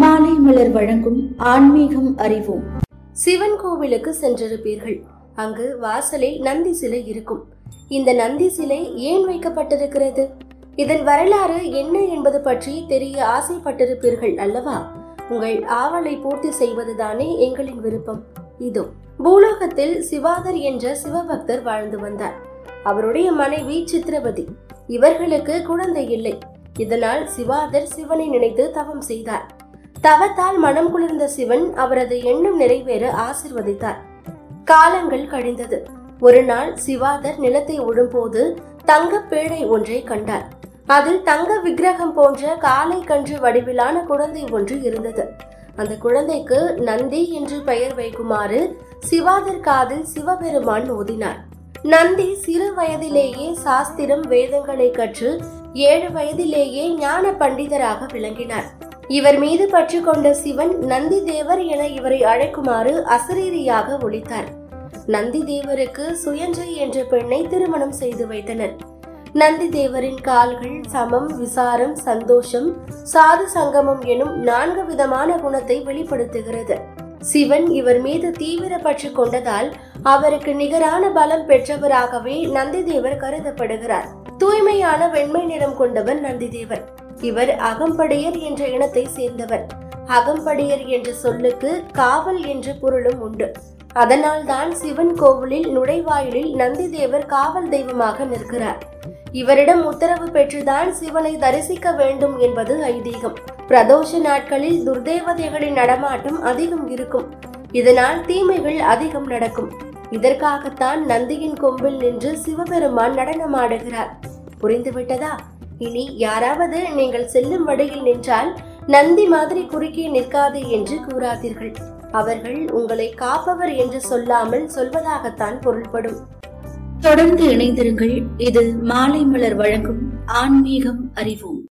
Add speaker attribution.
Speaker 1: மாலை மலர் வழங்கும் ஆன்மீகம் அறிவோம். சிவன் கோவிலுக்கு சென்றிருப்பீர்கள். அங்கு வாசலில் நந்தி சிலை இருக்கும். இந்த நந்தி சிலை ஏன் வைக்கப்பட்டிருக்கிறது? இதன் வரலாறு என்ன என்பது பற்றி தெரிய ஆசைப்பட்டிருப்பீர்கள் அல்லவா? உங்கள் ஆவலை பூர்த்தி செய்வதுதானே எங்களின் விருப்பம். இதோ பூலோகத்தில் சிவாதர் என்ற சிவபக்தர் வாழ்ந்து வந்தார். அவருடைய மனைவி சித்திரவதி இவர்களுக்கு குழந்தை இல்லை. இதனால் சிவாதர் சிவனை நினைத்து தவம் செய்தார். தவத்தால் மனம் குளிர்ந்த சிவன் அவரது எண்ணம் நிறைவேற ஆசிர்வதித்தார். காலங்கள் கழிந்தது. ஒரு நாள் சிவாதர் நிலத்தை உழும்போது தங்க பேழை ஒன்றை கண்டார். அதில் தங்க விக்கிரகம் போன்ற காலை கன்று வடிவிலான குழந்தை ஒன்று இருந்தது. அந்த குழந்தைக்கு நந்தி என்று பெயர் வைக்குமாறு சிவாதர் காதில் சிவபெருமான் ஓதினார் நந்தி சிறு வயதிலேயே சாஸ்திரம் வேதங்களை கற்று ஏழு வயதிலேயே ஞான பண்டிதராக விளங்கினார். இவர் மீது பற்று கொண்ட சிவன் நந்தி தேவர் என இவரை அழைக்குமாறு அசரீரியாக ஒழித்தார். நந்தி தேவருக்கு சுயஞ்சை என்ற பெண்ணை திருமணம் செய்து வைத்தனர். நந்தி தேவரின் கால்கள் சமம் விசாரம் சந்தோஷம் சாது சங்கமம் எனும் நான்கு விதமான குணத்தை வெளிப்படுத்துகிறது. சிவன் இவர் மீது தீவிர பற்று கொண்டதால் அவருக்கு நிகரான பலம் பெற்றவராகவே நந்திதேவர் கருதப்படுகிறார். தூய்மையான வெண்மை நிறம் கொண்டவர் நந்திதேவர். இவர் அகம்படையர் என்ற இனத்தை சேர்ந்தவர். அகம்படையர் என்ற சொல்லுக்கு காவல் என்ற பொருளும் உண்டு. அதனால்தான் சிவன் கோவிலில் நுழைவாயிலில் நந்திதேவர் காவல் தெய்வமாக நிற்கிறார். இவரிடம் உத்தரவு பெற்றுதான் சிவனை தரிசிக்க வேண்டும் என்பது ஐதீகம். பிரதோஷ நாட்களில் துர்தேவதைகளின் நடமாட்டம் அதிகம் இருக்கும். இதனால் தீமைகள் அதிகம் நடக்கும். இதற்காகத்தான் நந்தியின் கொம்பில் நின்று சிவபெருமான் நடனமாடுகிறார். புரிந்துவிட்டதா? இனி யாராவது நீங்கள் செல்லும் வழியில் நின்றால் நந்தி மாதிரி குறுக்கே நிற்காது என்று கூறாதீர்கள். அவர்கள் உங்களை காப்பவர் என்று சொல்லாமல் சொல்வதாகத்தான் பொருள்படும்.
Speaker 2: தொடர்ந்து இணைந்திருங்கள். இது மாலை மலர் வழங்கும் ஆன்மீகம் அறிவோம்.